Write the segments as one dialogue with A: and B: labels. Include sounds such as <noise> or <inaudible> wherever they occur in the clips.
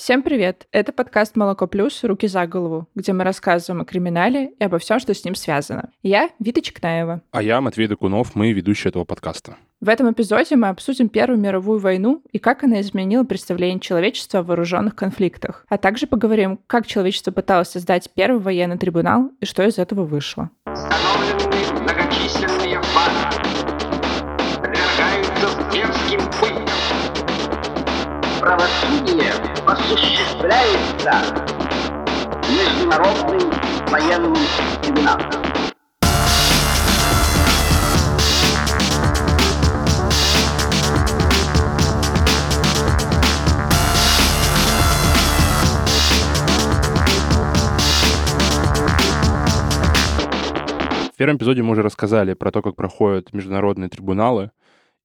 A: Всем привет! Это подкаст «Молоко плюс. Руки за голову», где мы рассказываем о криминале и обо всем, что с ним связано. Я Вита Чекнаева.
B: А я Матвей Докунов, мы ведущие этого подкаста.
A: В этом эпизоде мы обсудим Первую мировую войну и как она изменила представление человечества о вооруженных конфликтах, а также поговорим, как человечество пыталось создать первый военный трибунал и что из этого вышло. многочисленные
C: правосудие осуществляется Международным военным трибуналом.
B: В первом эпизоде мы уже рассказали про то, как проходят международные трибуналы,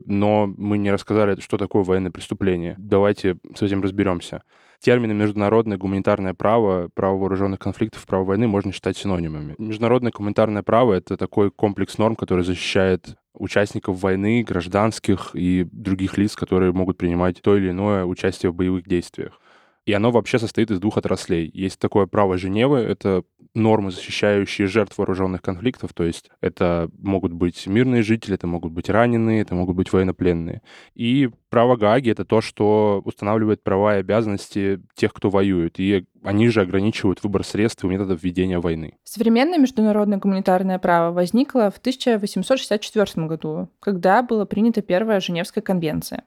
B: но мы не рассказали, что такое военное преступление. Давайте с этим разберемся. Термины международное гуманитарное право, право вооруженных конфликтов, право войны можно считать синонимами. Международное гуманитарное право — это такой комплекс норм, который защищает участников войны, гражданских и других лиц, которые могут принимать то или иное участие в боевых действиях. И оно вообще состоит из двух отраслей. Есть такое право Женевы, это нормы, защищающие жертв вооруженных конфликтов, то есть это могут быть мирные жители, это могут быть раненые, это могут быть военнопленные. И право Гааги — это то, что устанавливает права и обязанности тех, кто воюет, и они же ограничивают выбор средств и методов ведения войны.
A: Современное международное гуманитарное право возникло в 1864 году, когда была принята первая Женевская конвенция.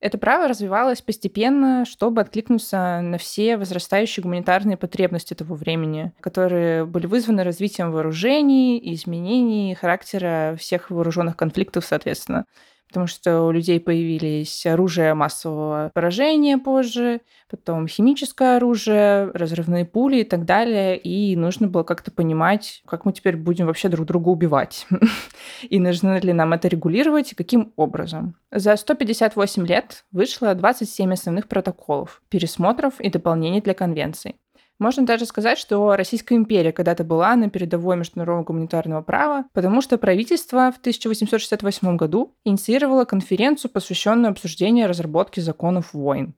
A: Это право развивалось постепенно, чтобы откликнуться на все возрастающие гуманитарные потребности того времени, которые были вызваны развитием вооружений и изменений характера всех вооруженных конфликтов, соответственно потому что у людей появились оружие массового поражения позже, потом химическое оружие, разрывные пули и так далее, и нужно было как-то понимать, как мы теперь будем вообще друг друга убивать, <laughs> и нужно ли нам это регулировать, и каким образом. За 158 лет вышло 27 основных протоколов, пересмотров и дополнений для конвенций. Можно даже сказать, что Российская империя когда-то была на передовой международного гуманитарного права, потому что правительство в 1868 году инициировало конференцию, посвященную обсуждению разработки законов войн.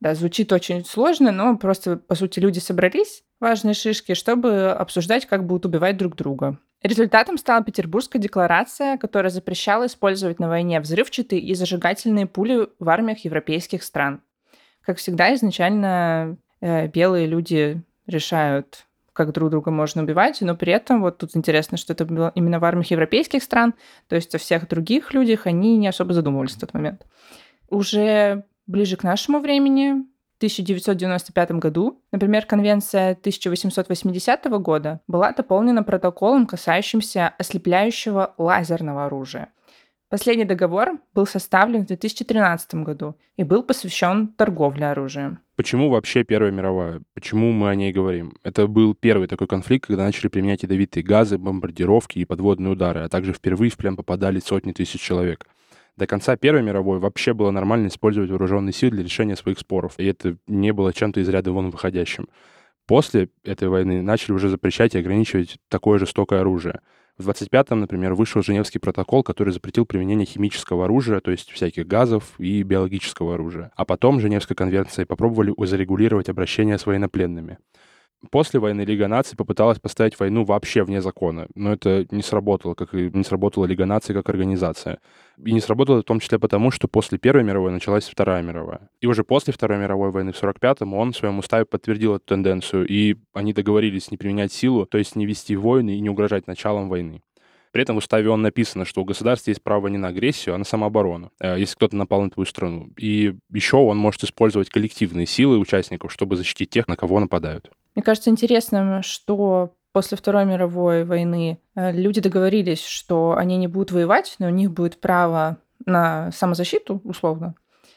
A: Да, звучит очень сложно, но просто, по сути, люди собрались, важные шишки, чтобы обсуждать, как будут убивать друг друга. Результатом стала Петербургская декларация, которая запрещала использовать на войне взрывчатые и зажигательные пули в армиях европейских стран. Как всегда, изначально белые люди решают, как друг друга можно убивать, но при этом вот тут интересно, что это было именно в армиях европейских стран, то есть о всех других людях они не особо задумывались в тот момент. Уже ближе к нашему времени, в 1995 году, например, конвенция 1880 года была дополнена протоколом, касающимся ослепляющего лазерного оружия. Последний договор был составлен в 2013 году и был посвящен торговле оружием.
B: Почему вообще Первая мировая? Почему мы о ней говорим? Это был первый такой конфликт, когда начали применять ядовитые газы, бомбардировки и подводные удары, а также впервые в плен попадали сотни тысяч человек. До конца Первой мировой вообще было нормально использовать вооруженные силы для решения своих споров, и это не было чем-то из ряда вон выходящим. После этой войны начали уже запрещать и ограничивать такое жестокое оружие — в 25-м, например, вышел Женевский протокол, который запретил применение химического оружия, то есть всяких газов и биологического оружия. А потом Женевской конвенцией попробовали зарегулировать обращение с военнопленными. После войны Лига наций попыталась поставить войну вообще вне закона, но это не сработало, как и не сработала Лига наций как организация. И не сработало в том числе потому, что после Первой мировой началась Вторая мировая. И уже после Второй мировой войны в 45-м он в своем уставе подтвердил эту тенденцию, и они договорились не применять силу, то есть не вести войны и не угрожать началом войны. При этом в уставе он написано, что у государства есть право не на агрессию, а на самооборону, э, если кто-то напал на твою страну. И еще он может использовать коллективные силы участников, чтобы защитить тех, на кого нападают.
A: Мне кажется интересным, что после Второй мировой войны э, люди договорились, что они не будут воевать, но у них будет право на самозащиту, условно.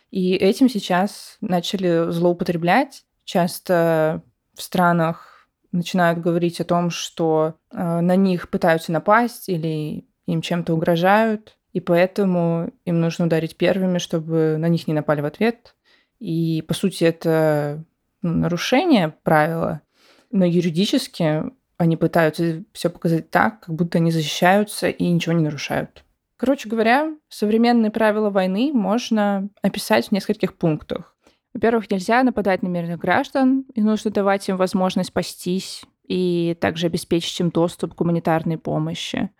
A: И этим сейчас начали злоупотреблять. Часто в странах начинают говорить о том, что э, на них пытаются напасть или им чем-то угрожают, и поэтому им нужно ударить первыми, чтобы на них не напали в ответ. И, по сути, это нарушение правила, но юридически они пытаются все показать так, как будто они защищаются и ничего не нарушают. Короче говоря, современные правила войны можно описать в нескольких пунктах. Во-первых, нельзя нападать на мирных граждан, и нужно давать им возможность спастись и также обеспечить им доступ к гуманитарной помощи.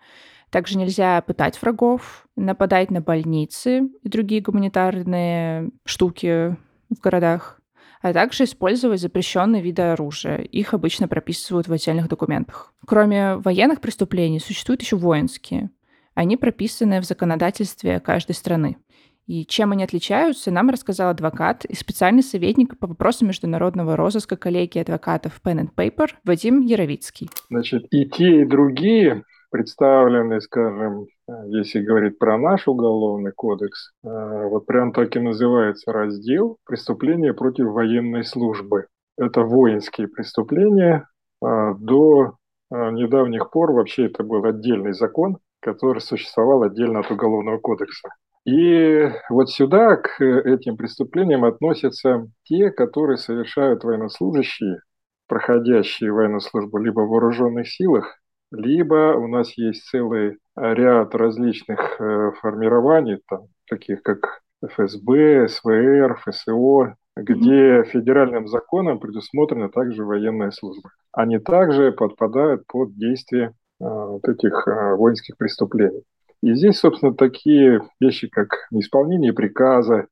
A: Также нельзя пытать врагов, нападать на больницы и другие гуманитарные штуки в городах, а также использовать запрещенные виды оружия. Их обычно прописывают в отдельных документах. Кроме военных преступлений существуют еще воинские. Они прописаны в законодательстве каждой страны. И чем они отличаются, нам рассказал адвокат и специальный советник по вопросам международного розыска коллегии адвокатов Pen and Paper Вадим Яровицкий.
D: Значит, и те, и другие представлены, скажем, если говорить про наш уголовный кодекс, э, вот прям так и называется раздел «Преступления против военной службы». Это воинские преступления. Э, до э, недавних пор вообще это был отдельный закон, который существовал отдельно от Уголовного кодекса. И вот сюда к этим преступлениям относятся те, которые совершают военнослужащие, проходящие военную службу либо в вооруженных силах, либо у нас есть целый ряд различных э, формирований, там, таких как ФСБ, СВР, ФСО, где федеральным законом предусмотрена также военная служба. Они также подпадают под действие э, вот этих э, воинских преступлений. И здесь, собственно, такие вещи, как неисполнение приказа,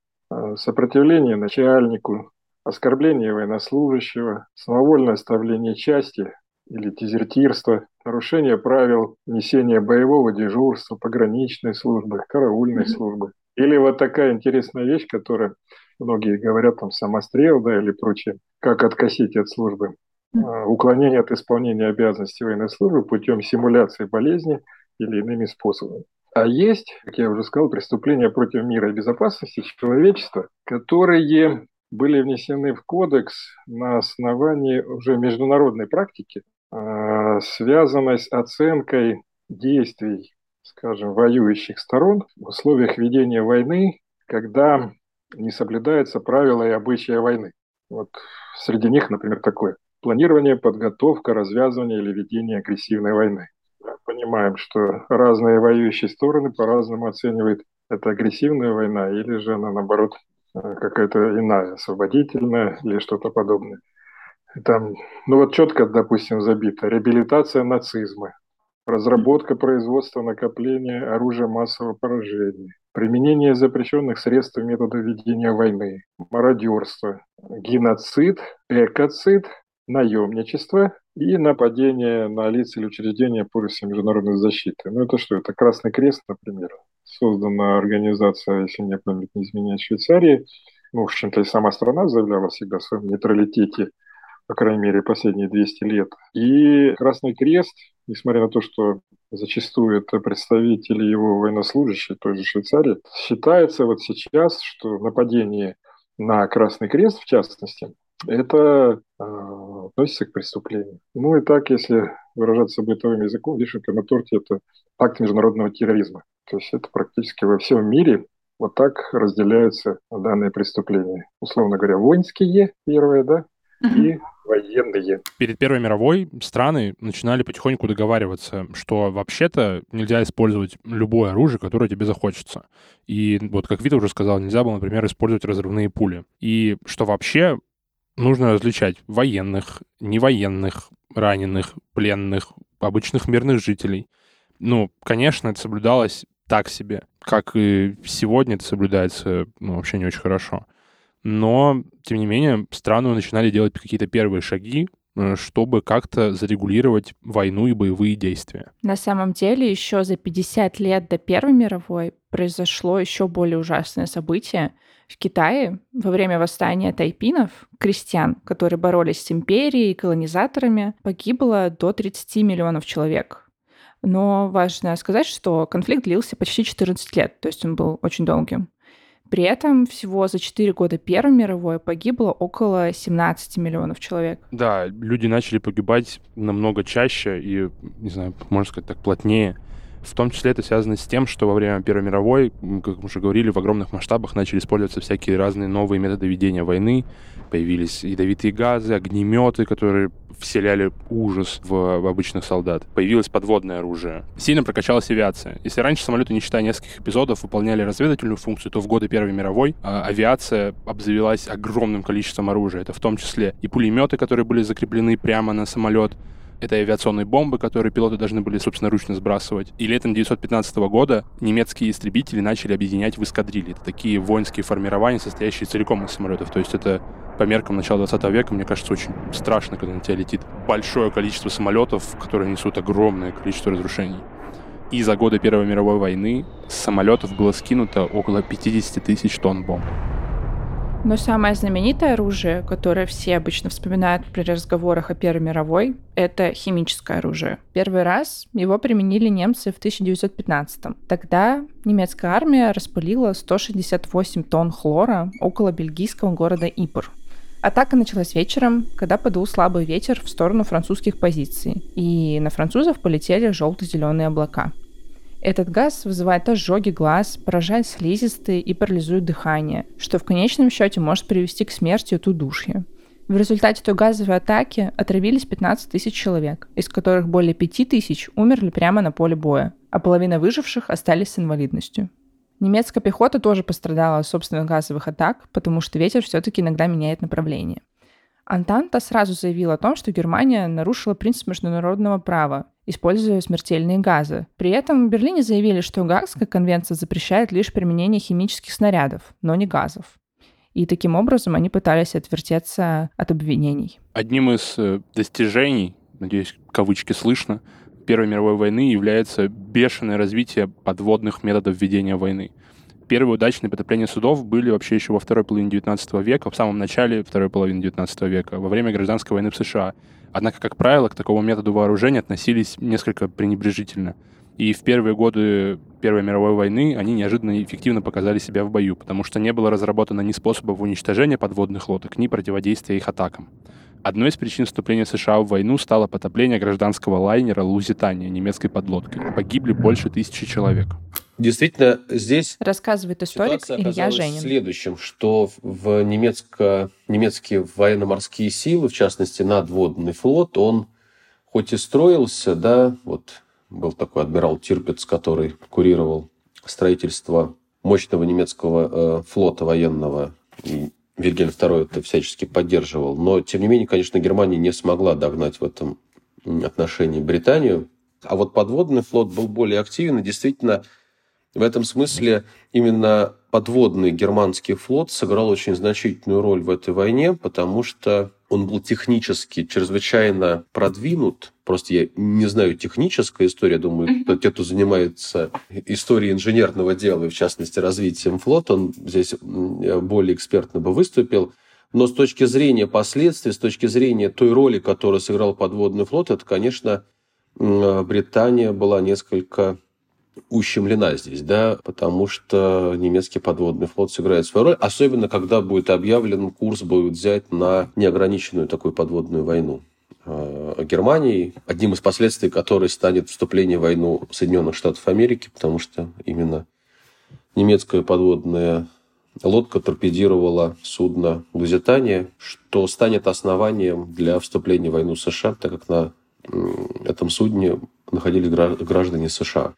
D: сопротивление начальнику, оскорбление военнослужащего, самовольное оставление части или дезертирство, нарушение правил несения боевого дежурства, пограничной службы, караульной службы. Или вот такая интересная вещь, которая многие говорят, там, самострел, да, или прочее, как откосить от службы. А, уклонение от исполнения обязанностей военной службы путем симуляции болезни или иными способами. А есть, как я уже сказал, преступления против мира и безопасности человечества, которые были внесены в кодекс на основании уже международной практики, связанной с оценкой действий, скажем, воюющих сторон в условиях ведения войны, когда не соблюдаются правила и обычаи войны. Вот среди них, например, такое. Планирование, подготовка, развязывание или ведение агрессивной войны. Понимаем, что разные воюющие стороны по-разному оценивают, это агрессивная война или же она, наоборот, э, какая-то иная, освободительная или что-то подобное. Там, ну вот четко, допустим, забито. Реабилитация нацизма, разработка производства накопления оружия массового поражения, применение запрещенных средств и методов ведения войны, мародерство, геноцид, экоцид, наемничество и нападение на лиц или учреждения полиса международной защиты. Ну это что? Это Красный Крест, например. Создана организация, если мне память не изменяет, Швейцарии. Ну, в общем-то, и сама страна заявляла всегда о своем нейтралитете по крайней мере, последние 200 лет. И Красный Крест, несмотря на то, что зачастую это представители его военнослужащие той же Швейцарии, считается вот сейчас, что нападение на Красный Крест, в частности, это э, относится к преступлению. Ну и так, если выражаться бытовым языком, вишенка на торте – это акт международного терроризма. То есть это практически во всем мире вот так разделяются данные преступления. Условно говоря, воинские первые, да, и военные.
B: Перед Первой мировой страны начинали потихоньку договариваться, что вообще-то нельзя использовать любое оружие, которое тебе захочется. И вот, как Вита уже сказал, нельзя было, например, использовать разрывные пули. И что вообще нужно различать военных, невоенных, раненых, пленных, обычных мирных жителей. Ну, конечно, это соблюдалось так себе. Как и сегодня это соблюдается ну, вообще не очень хорошо но, тем не менее, страны начинали делать какие-то первые шаги, э, чтобы как-то зарегулировать войну и боевые действия.
A: На самом деле, еще за 50 лет до Первой мировой произошло еще более ужасное событие. В Китае во время восстания тайпинов, крестьян, которые боролись с империей и колонизаторами, погибло до 30 миллионов человек. Но важно сказать, что конфликт длился почти 14 лет, то есть он был очень долгим. При этом всего за 4 года Первой мировой погибло около 17 миллионов человек.
B: Да, люди начали погибать намного чаще и, не знаю, можно сказать так, плотнее. В том числе это связано с тем, что во время Первой мировой, как мы уже говорили, в огромных масштабах начали использоваться всякие разные новые методы ведения войны. Появились ядовитые газы, огнеметы, которые вселяли ужас в, обычных солдат. Появилось подводное оружие. Сильно прокачалась авиация. Если раньше самолеты, не считая нескольких эпизодов, выполняли разведывательную функцию, то в годы Первой мировой а, авиация обзавелась огромным количеством оружия. Это в том числе и пулеметы, которые были закреплены прямо на самолет, это авиационные бомбы, которые пилоты должны были собственноручно сбрасывать. И летом 1915 года немецкие истребители начали объединять в эскадрильи. Это такие воинские формирования, состоящие целиком из самолетов. То есть это по меркам начала 20 века, мне кажется, очень страшно, когда на тебя летит большое количество самолетов, которые несут огромное количество разрушений. И за годы Первой мировой войны с самолетов было скинуто около 50 тысяч тонн бомб.
A: Но самое знаменитое оружие, которое все обычно вспоминают при разговорах о Первой мировой, это химическое оружие. Первый раз его применили немцы в 1915 -м. Тогда немецкая армия распылила 168 тонн хлора около бельгийского города Ипр. Атака началась вечером, когда подул слабый ветер в сторону французских позиций, и на французов полетели желто-зеленые облака. Этот газ вызывает ожоги глаз, поражает слизистые и парализует дыхание, что в конечном счете может привести к смерти от удушья. В результате той газовой атаки отравились 15 тысяч человек, из которых более 5 тысяч умерли прямо на поле боя, а половина выживших остались с инвалидностью. Немецкая пехота тоже пострадала от собственных газовых атак, потому что ветер все-таки иногда меняет направление. Антанта сразу заявила о том, что Германия нарушила принцип международного права, используя смертельные газы. При этом в Берлине заявили, что Гаагская конвенция запрещает лишь применение химических снарядов, но не газов. И таким образом они пытались отвертеться от обвинений.
B: Одним из э, достижений, надеюсь, кавычки слышно, Первой мировой войны является бешеное развитие подводных методов ведения войны. Первые удачные потопления судов были вообще еще во второй половине 19 века, в самом начале второй половины 19 века, во время гражданской войны в США. Однако, как правило, к такому методу вооружения относились несколько пренебрежительно. И в первые годы Первой мировой войны они неожиданно эффективно показали себя в бою, потому что не было разработано ни способов уничтожения подводных лодок, ни противодействия их атакам. Одной из причин вступления США в войну стало потопление гражданского лайнера «Лузитания» немецкой подлодкой. Погибли больше тысячи человек.
E: Действительно, здесь
A: рассказывает историк Илья Женин.
E: следующим, что в немецко, немецкие военно-морские силы, в частности, надводный флот, он хоть и строился, да, вот был такой адмирал Тирпец, который курировал строительство мощного немецкого э, флота военного, и Вильгельм II это всячески поддерживал. Но, тем не менее, конечно, Германия не смогла догнать в этом отношении Британию. А вот подводный флот был более активен, и действительно, в этом смысле именно подводный германский флот сыграл очень значительную роль в этой войне, потому что он был технически чрезвычайно продвинут. Просто я не знаю технической истории, думаю, mm-hmm. те, кто занимается историей инженерного дела, и в частности развитием флота, он здесь более экспертно бы выступил. Но с точки зрения последствий, с точки зрения той роли, которую сыграл подводный флот, это, конечно, Британия была несколько ущемлена здесь, да, потому что немецкий подводный флот сыграет свою роль, особенно когда будет объявлен курс будет взять на неограниченную такую подводную войну. А, Германии, одним из последствий которой станет вступление в войну Соединенных Штатов Америки, потому что именно немецкая подводная лодка торпедировала судно «Лузитания», что станет основанием для вступления в войну США, так как на этом судне находились граждане США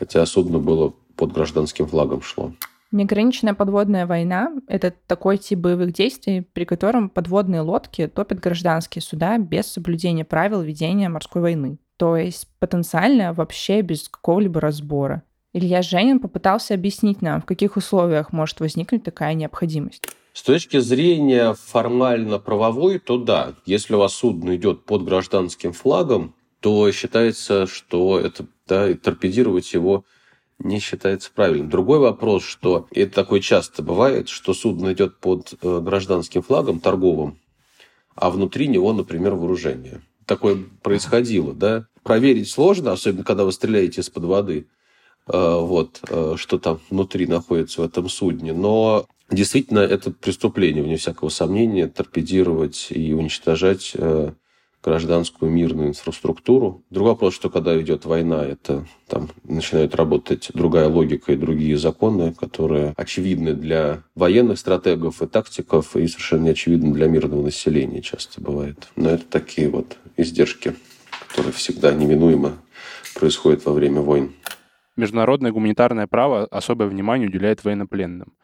E: хотя судно было под гражданским флагом шло.
A: Неограниченная подводная война — это такой тип боевых действий, при котором подводные лодки топят гражданские суда без соблюдения правил ведения морской войны. То есть потенциально вообще без какого-либо разбора. Илья Женин попытался объяснить нам, в каких условиях может возникнуть такая необходимость.
E: С точки зрения формально-правовой, то да, если у вас судно идет под гражданским флагом, то считается, что это да, и торпедировать его не считается правильным. Другой вопрос, что это такое часто бывает, что судно идет под э, гражданским флагом торговым, а внутри него, например, вооружение. Такое происходило, да. Проверить сложно, особенно когда вы стреляете из-под воды, э, вот, э, что там внутри находится в этом судне. Но действительно это преступление, вне всякого сомнения, торпедировать и уничтожать гражданскую мирную инфраструктуру. Другой вопрос, что когда идет война, это там начинает работать другая логика и другие законы, которые очевидны для военных стратегов и тактиков, и совершенно не очевидны для мирного населения часто бывает. Но это такие вот издержки, которые всегда неминуемо происходят во время войн.
B: Международное гуманитарное право особое внимание уделяет военнопленным.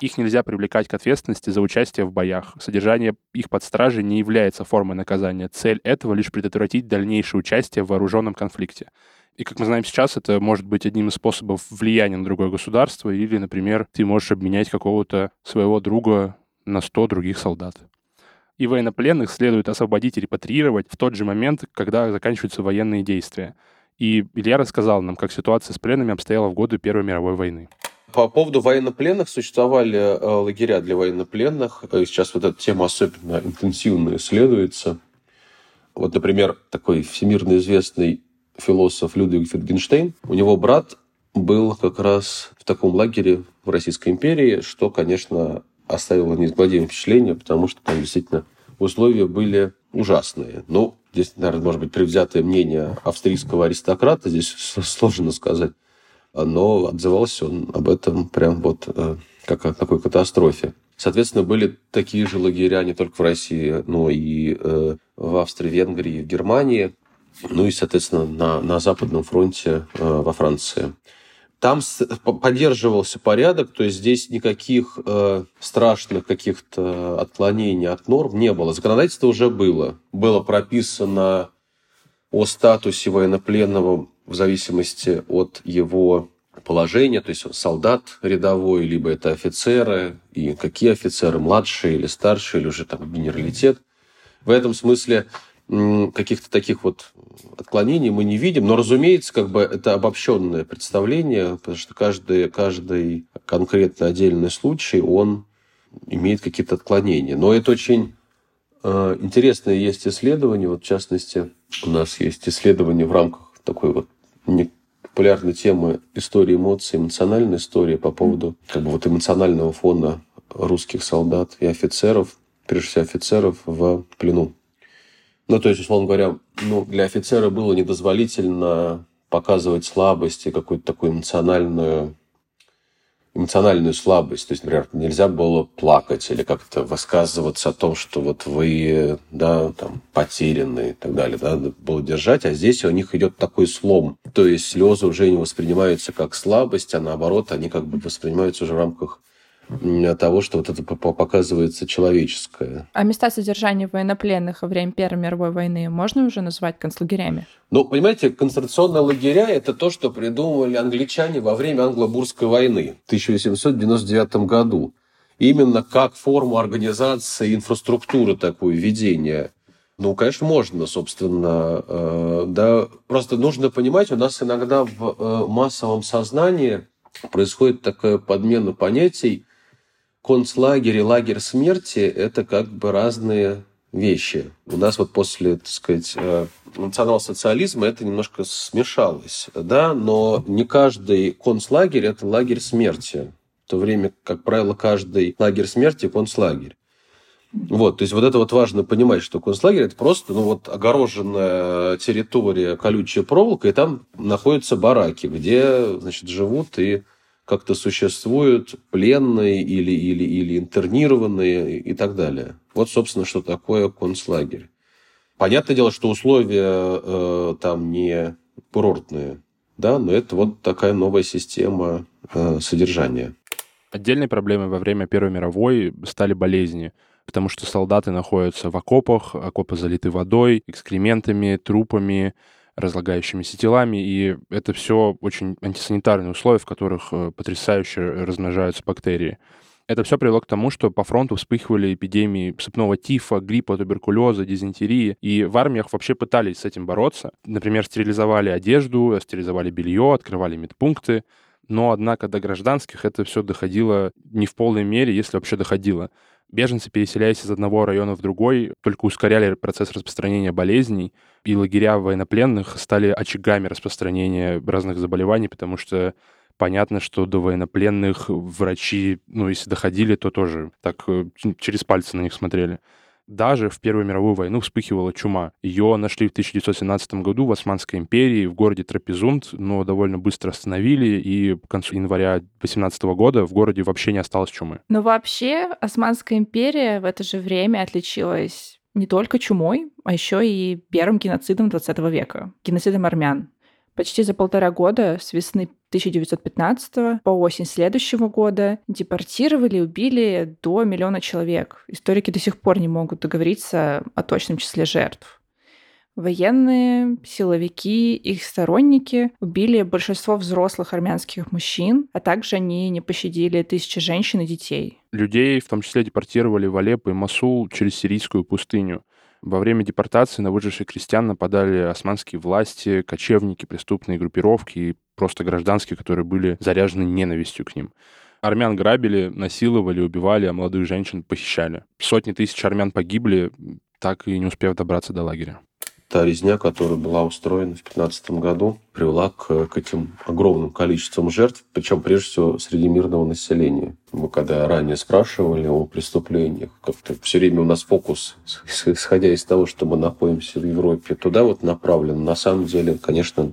B: Их нельзя привлекать к ответственности за участие в боях. Содержание их под стражей не является формой наказания. Цель этого лишь предотвратить дальнейшее участие в вооруженном конфликте. И, как мы знаем сейчас, это может быть одним из способов влияния на другое государство, или, например, ты можешь обменять какого-то своего друга на 100 других солдат. И военнопленных следует освободить и репатриировать в тот же момент, когда заканчиваются военные действия. И Илья рассказал нам, как ситуация с пленными обстояла в годы Первой мировой войны.
E: По поводу военнопленных существовали э, лагеря для военнопленных. Э, сейчас вот эта тема особенно интенсивно исследуется. Вот, например, такой всемирно известный философ Людвиг Фергенштейн, у него брат был как раз в таком лагере в Российской империи, что, конечно, оставило неизгладимое впечатление, потому что там действительно условия были ужасные. Ну, здесь, наверное, может быть, превзятое мнение австрийского аристократа, здесь <laughs> сложно сказать но отзывался он об этом прям вот э, как о такой катастрофе. Соответственно, были такие же лагеря не только в России, но и э, в Австрии, Венгрии, в Германии, ну и, соответственно, на, на Западном фронте э, во Франции. Там поддерживался порядок, то есть здесь никаких э, страшных каких-то отклонений от норм не было. Законодательство уже было. Было прописано о статусе военнопленного в зависимости от его положения, то есть солдат рядовой, либо это офицеры, и какие офицеры, младшие или старшие, или уже там генералитет. В этом смысле каких-то таких вот отклонений мы не видим, но, разумеется, как бы это обобщенное представление, потому что каждый, каждый конкретно отдельный случай, он имеет какие-то отклонения. Но это очень э, интересное есть исследование, вот в частности, у нас есть исследование в рамках такой вот популярной темы истории эмоций, эмоциональная история по поводу как бы вот эмоционального фона русских солдат и офицеров, прежде всего офицеров в плену. Ну, то есть, условно говоря, ну, для офицера было недозволительно показывать слабость и какую-то такую эмоциональную эмоциональную слабость. То есть, например, нельзя было плакать или как-то высказываться о том, что вот вы, да, там, потеряны и так далее. Да, надо было держать, а здесь у них идет такой слом. То есть слезы уже не воспринимаются как слабость, а наоборот, они как бы воспринимаются уже в рамках того, что вот это показывается человеческое.
A: А места содержания военнопленных во время Первой мировой войны можно уже назвать концлагерями?
E: Ну, понимаете, концентрационные лагеря – это то, что придумали англичане во время Англо-Бурской войны в 1899 году. Именно как форму организации инфраструктуры такое ведения. Ну, конечно, можно, собственно, э, да. Просто нужно понимать, у нас иногда в э, массовом сознании происходит такая подмена понятий, концлагерь и лагерь смерти – это как бы разные вещи. У нас вот после, так сказать, э, национал-социализма это немножко смешалось, да, но не каждый концлагерь – это лагерь смерти, в то время, как правило, каждый лагерь смерти – концлагерь. Вот, то есть вот это вот важно понимать, что концлагерь это просто, ну вот огороженная территория колючая проволока, и там находятся бараки, где, значит, живут и как-то существуют пленные или, или, или интернированные и так далее. Вот, собственно, что такое концлагерь. Понятное дело, что условия э, там не курортные, да, но это вот такая новая система э, содержания.
B: Отдельной проблемой во время Первой мировой стали болезни, потому что солдаты находятся в окопах, окопы залиты водой, экскрементами, трупами, разлагающимися телами, и это все очень антисанитарные условия, в которых э, потрясающе размножаются бактерии. Это все привело к тому, что по фронту вспыхивали эпидемии сыпного тифа, гриппа, туберкулеза, дизентерии. И в армиях вообще пытались с этим бороться. Например, стерилизовали одежду, стерилизовали белье, открывали медпункты. Но, однако, до гражданских это все доходило не в полной мере, если вообще доходило. Беженцы, переселяясь из одного района в другой, только ускоряли процесс распространения болезней, и лагеря военнопленных стали очагами распространения разных заболеваний, потому что понятно, что до военнопленных врачи, ну, если доходили, то тоже так э, через пальцы на них смотрели. Даже в Первую мировую войну вспыхивала чума. Ее нашли в 1917 году в Османской империи в городе Трапезунд, но довольно быстро остановили, и к концу января 18 года в городе вообще не осталось чумы.
A: Но вообще Османская империя в это же время отличилась не только чумой, а еще и первым геноцидом 20 века, геноцидом армян. Почти за полтора года, с весны 1915 по осень следующего года, депортировали и убили до миллиона человек. Историки до сих пор не могут договориться о точном числе жертв. Военные, силовики, их сторонники убили большинство взрослых армянских мужчин, а также они не пощадили тысячи женщин и детей.
B: Людей в том числе депортировали в Алеппо и Масул через сирийскую пустыню. Во время депортации на выживших крестьян нападали османские власти, кочевники, преступные группировки и просто гражданские, которые были заряжены ненавистью к ним. Армян грабили, насиловали, убивали, а молодых женщин похищали. Сотни тысяч армян погибли, так и не успев добраться до лагеря
E: та резня, которая была устроена в 2015 году, привела к, к этим огромным количествам жертв, причем прежде всего среди мирного населения. Мы когда ранее спрашивали о преступлениях, как-то все время у нас фокус, исходя из того, что мы находимся в Европе, туда вот направлен. На самом деле, конечно,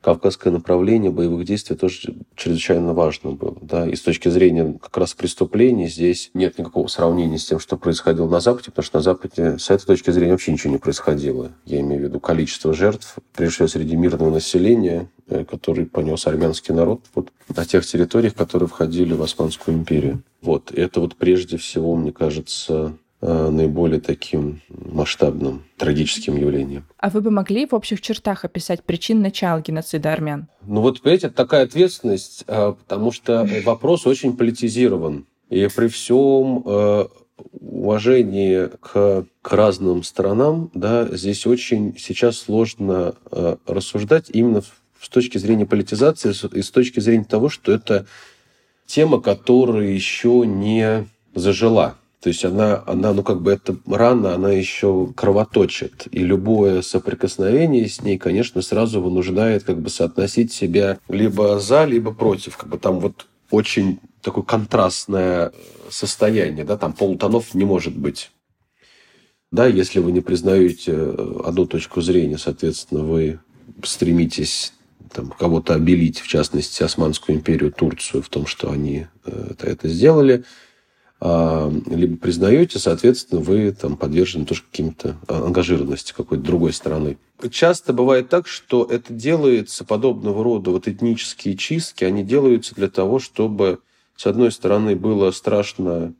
E: кавказское направление боевых действий тоже чрезвычайно важно было. Да? И с точки зрения как раз преступлений здесь нет никакого сравнения с тем, что происходило на Западе, потому что на Западе с этой точки зрения вообще ничего не происходило. Я имею в виду количество жертв, прежде всего среди мирного населения, э, который понес армянский народ вот, на тех территориях, которые входили в Османскую империю. Вот. Это вот прежде всего, мне кажется, наиболее таким масштабным трагическим явлением.
A: А вы бы могли в общих чертах описать причин начала геноцида армян?
E: Ну вот, понимаете, это такая ответственность, э, потому что вопрос очень политизирован. И при всем э, уважении к, к разным сторонам, да, здесь очень сейчас сложно рассуждать именно с точки зрения политизации и с точки зрения того, что это тема, которая еще не зажила. То есть она, она, ну как бы эта рана, она еще кровоточит. И любое соприкосновение с ней, конечно, сразу вынуждает как бы соотносить себя либо за, либо против. Как бы там вот очень такое контрастное состояние, да, там полутонов не может быть. Да, если вы не признаете одну точку зрения, соответственно, вы стремитесь там, кого-то обелить, в частности, Османскую империю, Турцию, в том, что они э, это сделали – а, либо признаете, соответственно, вы там подвержены тоже каким-то а, ангажированности какой-то другой стороны. Часто бывает так, что это делается подобного рода вот этнические чистки, они делаются для того, чтобы с одной стороны было страшно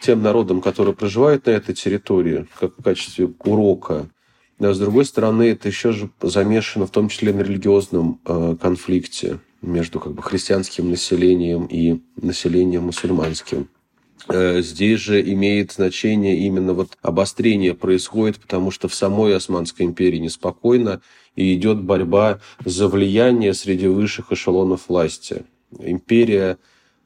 E: тем народам, которые проживают на этой территории, как в качестве урока, а с другой стороны, это еще же замешано в том числе на религиозном э, конфликте между как бы христианским населением и населением мусульманским. Э, здесь же имеет значение именно вот обострение происходит, потому что в самой Османской империи неспокойно и идет борьба за влияние среди высших эшелонов власти. Империя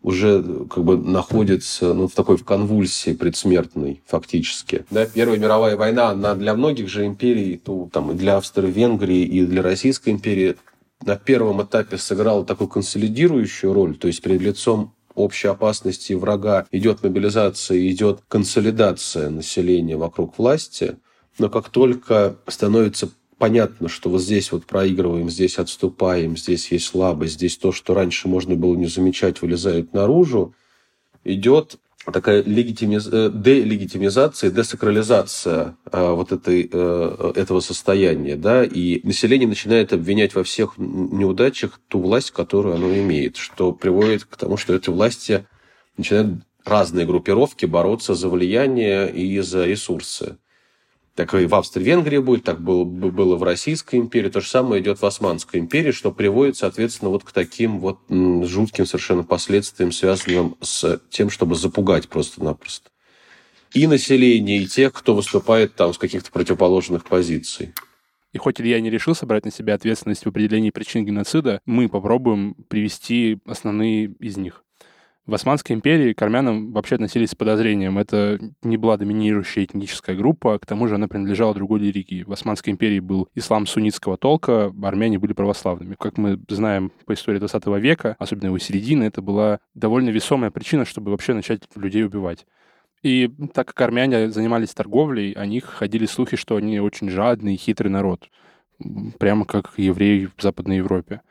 E: уже как бы находится ну, в такой в конвульсии предсмертной фактически. Да, Первая мировая война, она для многих же империй, ну, там, и для Австро-Венгрии, и для Российской империи на первом этапе сыграла такую консолидирующую роль, то есть перед лицом общей опасности врага. Идет мобилизация, идет консолидация населения вокруг власти, но как только становится понятно, что вот здесь вот проигрываем, здесь отступаем, здесь есть слабость, здесь то, что раньше можно было не замечать, вылезает наружу, идет такая легитимиз... Э, делегитимизация, десакрализация э, вот этой, э, этого состояния, да, и население начинает обвинять во всех неудачах ту власть, которую оно имеет, что приводит к тому, что эти власти начинают разные группировки бороться за влияние и за ресурсы так и в Австро-Венгрии будет, так было, было в Российской империи, то же самое идет в Османской империи, что приводит, соответственно, вот к таким вот жутким совершенно последствиям, связанным с тем, чтобы запугать просто-напросто и население, и тех, кто выступает там с каких-то противоположных позиций.
B: И хоть Илья не решил собрать на себя ответственность в определении причин геноцида, мы попробуем привести основные из них. В Османской империи к армянам вообще относились с подозрением. Это не была доминирующая этническая группа, к тому же она принадлежала другой религии. В Османской империи был ислам суннитского толка, армяне были православными. Как мы знаем по истории 20 века, особенно его середины, это была довольно весомая причина, чтобы вообще начать людей убивать. И так как армяне занимались торговлей, о них ходили слухи, что они очень жадный и хитрый народ. Прямо как евреи в Западной Европе.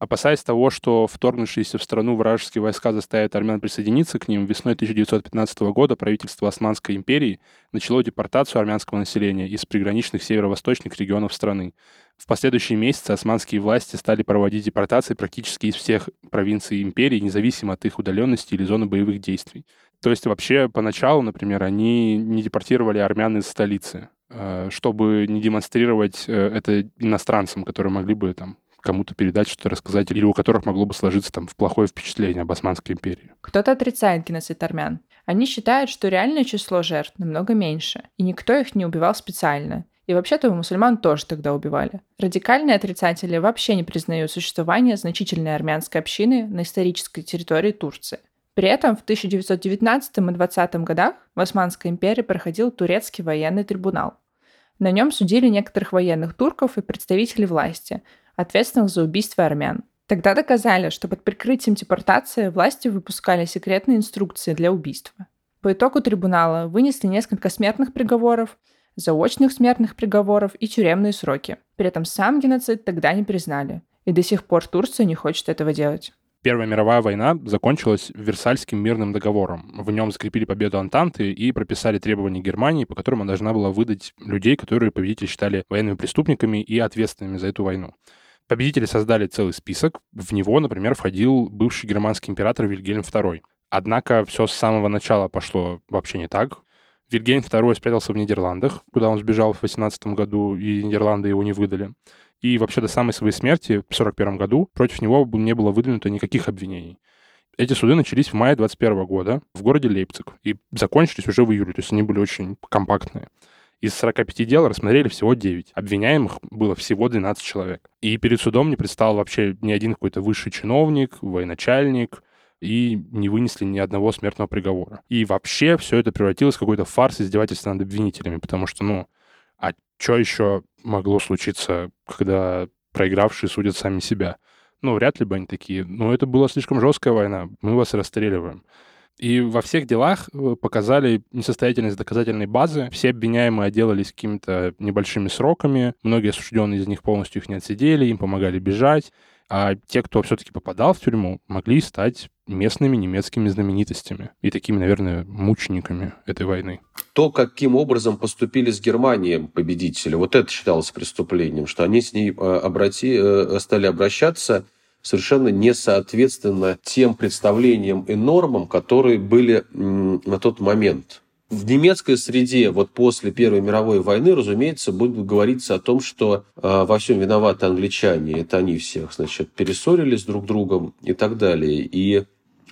B: Опасаясь того, что вторгнувшиеся в страну вражеские войска заставят армян присоединиться к ним, весной 1915 года правительство Османской империи начало депортацию армянского населения из приграничных северо-восточных регионов страны. В последующие месяцы османские власти стали проводить депортации практически из всех провинций империи, независимо от их удаленности или зоны боевых действий. То есть вообще поначалу, например, они не депортировали армян из столицы, э, чтобы не демонстрировать э, это иностранцам, которые могли бы там кому-то передать, что-то рассказать, или у которых могло бы сложиться там в плохое впечатление об Османской империи.
A: Кто-то отрицает геноцид армян. Они считают, что реальное число жертв намного меньше, и никто их не убивал специально. И вообще-то мусульман тоже тогда убивали. Радикальные отрицатели вообще не признают существование значительной армянской общины на исторической территории Турции. При этом в 1919 и 20 годах в Османской империи проходил турецкий военный трибунал. На нем судили некоторых военных турков и представителей власти, ответственных за убийство армян. Тогда доказали, что под прикрытием депортации власти выпускали секретные инструкции для убийства. По итогу трибунала вынесли несколько смертных приговоров, заочных смертных приговоров и тюремные сроки. При этом сам геноцид тогда не признали. И до сих пор Турция не хочет этого делать.
B: Первая мировая война закончилась Версальским мирным договором. В нем закрепили победу Антанты и прописали требования Германии, по которым она должна была выдать людей, которые победители считали военными преступниками и ответственными за эту войну. Победители создали целый список. В него, например, входил бывший германский император Вильгельм II. Однако все с самого начала пошло вообще не так. Вильгельм II спрятался в Нидерландах, куда он сбежал в 18 году, и Нидерланды его не выдали. И вообще до самой своей смерти в 41 году против него не было выдвинуто никаких обвинений. Эти суды начались в мае 21 года в городе Лейпциг и закончились уже в июле, то есть они были очень компактные. Из 45 дел рассмотрели всего 9. Обвиняемых было всего 12 человек. И перед судом не предстал вообще ни один какой-то высший чиновник, военачальник, и не вынесли ни одного смертного приговора. И вообще все это превратилось в какой-то фарс издевательства над обвинителями, потому что, ну, а что еще могло случиться, когда проигравшие судят сами себя? Ну, вряд ли бы они такие. Ну, это была слишком жесткая война, мы вас расстреливаем. И во всех делах э, показали несостоятельность доказательной базы. Все обвиняемые отделались какими-то небольшими сроками. Многие осужденные из них полностью их не отсидели, им помогали бежать. А те, кто все-таки попадал в тюрьму, могли стать местными немецкими знаменитостями и такими, наверное, мучениками этой войны.
E: То, каким образом поступили с Германией победители, вот это считалось преступлением, что они с ней э, обрати, э, стали обращаться совершенно не соответственно тем представлениям и нормам, которые были на тот момент. В немецкой среде вот после Первой мировой войны, разумеется, будет говориться о том, что э, во всем виноваты англичане, это они всех, значит, перессорились друг другом и так далее, и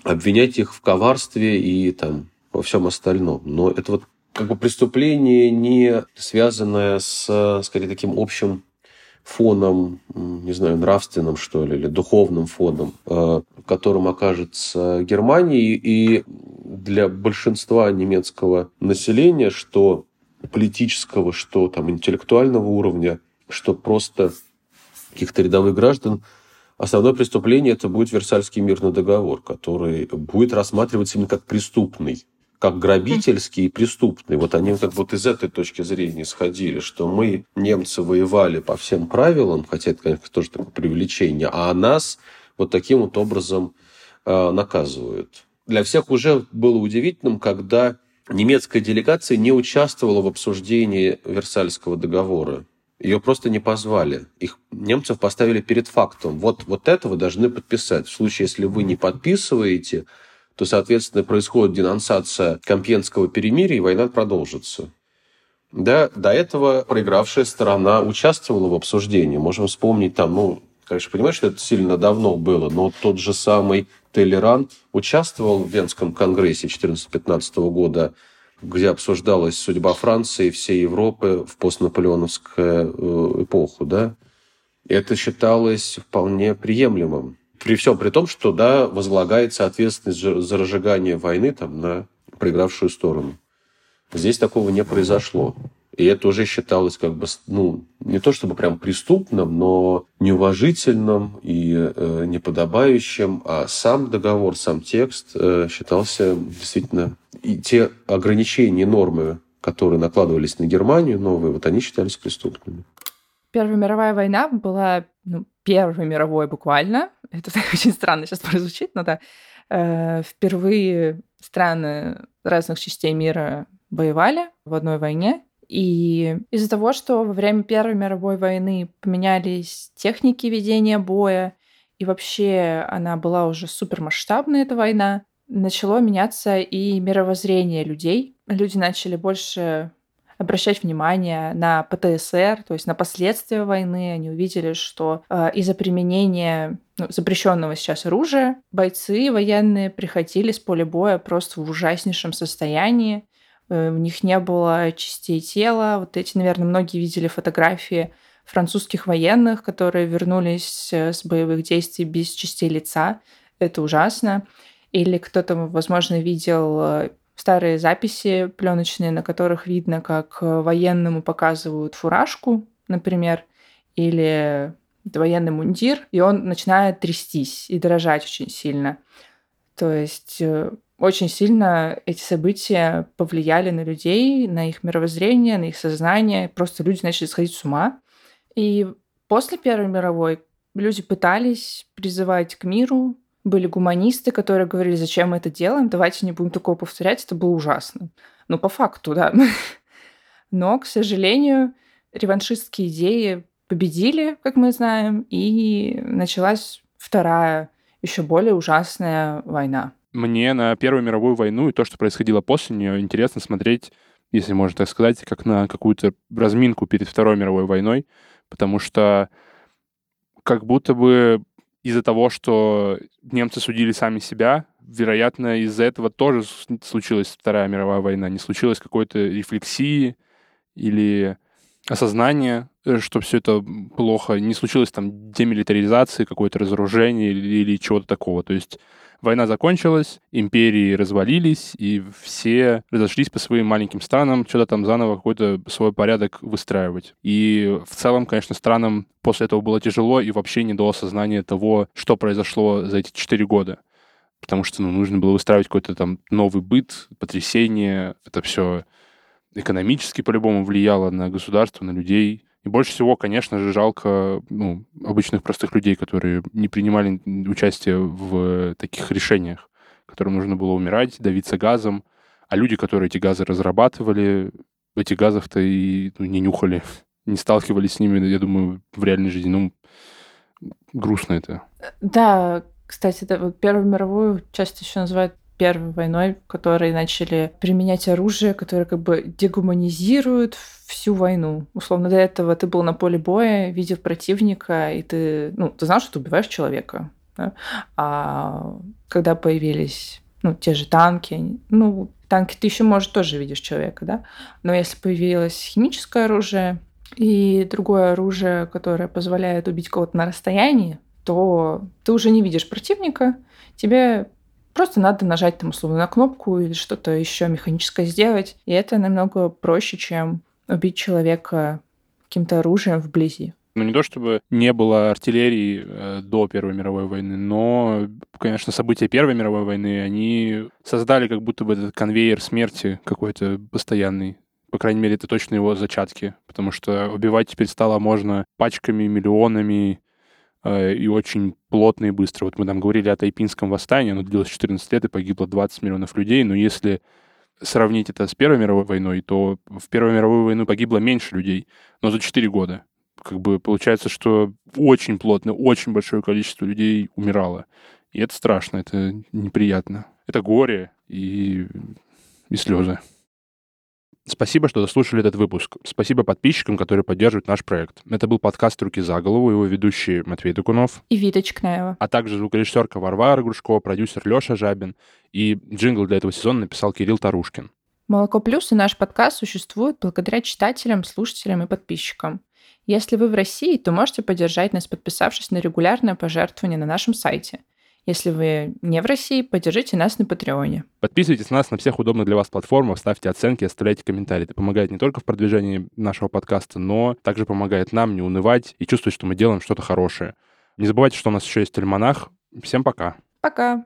E: обвинять их в коварстве и там во всем остальном. Но это вот как бы преступление не связанное с, скорее, таким общим фоном, не знаю, нравственным, что ли, или духовным фоном, э, в котором окажется Германия. И для большинства немецкого населения, что политического, что там интеллектуального уровня, что просто каких-то рядовых граждан, основное преступление это будет Версальский мирный договор, который будет рассматриваться именно как преступный как грабительский и преступный. Вот они как вот из этой точки зрения сходили, что мы, немцы, воевали по всем правилам, хотя это, конечно, тоже такое привлечение, а нас вот таким вот образом э, наказывают. Для всех уже было удивительным, когда немецкая делегация не участвовала в обсуждении Версальского договора. Ее просто не позвали. Их немцев поставили перед фактом. Вот, вот это вы должны подписать. В случае, если вы не подписываете, то, соответственно, происходит денонсация Компьенского перемирия, и война продолжится. Да, до этого проигравшая сторона участвовала в обсуждении. Можем вспомнить там, ну, конечно, понимаешь, что это сильно давно было, но тот же самый Толеран участвовал в Венском конгрессе 14-15 года, где обсуждалась судьба Франции и всей Европы в постнаполеоновскую э, эпоху. Да? Это считалось вполне приемлемым. При всем при том, что да, возлагается ответственность за разжигание войны там, на проигравшую сторону. Здесь такого не произошло. И это уже считалось как бы, ну, не то чтобы прям преступным, но неуважительным и э, неподобающим. А сам договор, сам текст э, считался действительно и те ограничения, нормы, которые накладывались на Германию, новые, вот они считались преступными.
A: Первая мировая война была ну, Первой мировой буквально. Это <laughs> очень странно сейчас прозвучит, но да. Э, впервые страны разных частей мира воевали в одной войне. И из-за того, что во время Первой мировой войны поменялись техники ведения боя, и вообще она была уже супермасштабная, эта война, начало меняться и мировоззрение людей. Люди начали больше обращать внимание на ПТСР, то есть на последствия войны. Они увидели, что э, из-за применения ну, запрещенного сейчас оружия бойцы военные приходили с поля боя просто в ужаснейшем состоянии. Э, у них не было частей тела. Вот эти, наверное, многие видели фотографии французских военных, которые вернулись э, с боевых действий без частей лица. Это ужасно. Или кто-то, возможно, видел э, старые записи пленочные, на которых видно, как э, военному показывают фуражку, например, или военный мундир, и он начинает трястись и дрожать очень сильно. То есть э, очень сильно эти события повлияли на людей, на их мировоззрение, на их сознание. Просто люди начали сходить с ума. И после Первой мировой люди пытались призывать к миру, были гуманисты, которые говорили, зачем мы это делаем, давайте не будем такого повторять, это было ужасно. Ну, по факту, да. <laughs> Но, к сожалению, реваншистские идеи победили, как мы знаем, и началась вторая, еще более ужасная война.
B: Мне на Первую мировую войну и то, что происходило после нее, интересно смотреть, если можно так сказать, как на какую-то разминку перед Второй мировой войной, потому что как будто бы из-за того, что немцы судили сами себя, вероятно, из-за этого тоже случилась Вторая мировая война. Не случилось какой-то рефлексии или осознания, что все это плохо. Не случилось там демилитаризации, какое-то разоружение или, или чего-то такого. То есть Война закончилась, империи развалились, и все разошлись по своим маленьким странам, что-то там заново какой-то свой порядок выстраивать. И в целом, конечно, странам после этого было тяжело и вообще не до осознания того, что произошло за эти четыре года. Потому что ну, нужно было выстраивать какой-то там новый быт, потрясение. Это все экономически по-любому влияло на государство, на людей. И больше всего, конечно же, жалко ну, обычных простых людей, которые не принимали участие в таких решениях, которым нужно было умирать, давиться газом. А люди, которые эти газы разрабатывали, этих газов-то и ну, не нюхали, не сталкивались с ними, я думаю, в реальной жизни. Ну, грустно это.
A: Да, кстати, да, вот Первую мировую часто еще называют Первой войной, которые начали применять оружие, которое как бы дегуманизирует всю войну. Условно, до этого ты был на поле боя, видел противника, и ты, ну, ты знал, что ты убиваешь человека. Да? А когда появились ну, те же танки, ну, танки ты еще, может, тоже видишь человека, да? Но если появилось химическое оружие и другое оружие, которое позволяет убить кого-то на расстоянии, то ты уже не видишь противника, тебе Просто надо нажать там условно на кнопку или что-то еще механическое сделать. И это намного проще, чем убить человека каким-то оружием вблизи.
B: Ну, не то чтобы не было артиллерии э, до Первой мировой войны, но, конечно, события Первой мировой войны, они создали как будто бы этот конвейер смерти какой-то постоянный. По крайней мере, это точно его зачатки, потому что убивать теперь стало можно пачками, миллионами, и очень плотно и быстро. Вот мы там говорили о Тайпинском восстании, оно длилось 14 лет и погибло 20 миллионов людей, но если сравнить это с Первой мировой войной, то в Первую мировую войну погибло меньше людей, но за 4 года. Как бы получается, что очень плотно, очень большое количество людей умирало. И это страшно, это неприятно. Это горе и, и слезы. Спасибо, что дослушали этот выпуск. Спасибо подписчикам, которые поддерживают наш проект. Это был подкаст «Руки за голову», его ведущий Матвей Докунов.
A: И Вита Чкнаева.
B: А также звукорежиссерка Варвара Грушко, продюсер Леша Жабин. И джингл для этого сезона написал Кирилл Тарушкин.
A: «Молоко плюс» и наш подкаст существуют благодаря читателям, слушателям и подписчикам. Если вы в России, то можете поддержать нас, подписавшись на регулярное пожертвование на нашем сайте – если вы не в России, поддержите нас на Патреоне.
B: Подписывайтесь на нас на всех удобных для вас платформах, ставьте оценки, оставляйте комментарии. Это помогает не только в продвижении нашего подкаста, но также помогает нам не унывать и чувствовать, что мы делаем что-то хорошее. Не забывайте, что у нас еще есть альманах. Всем пока.
A: Пока.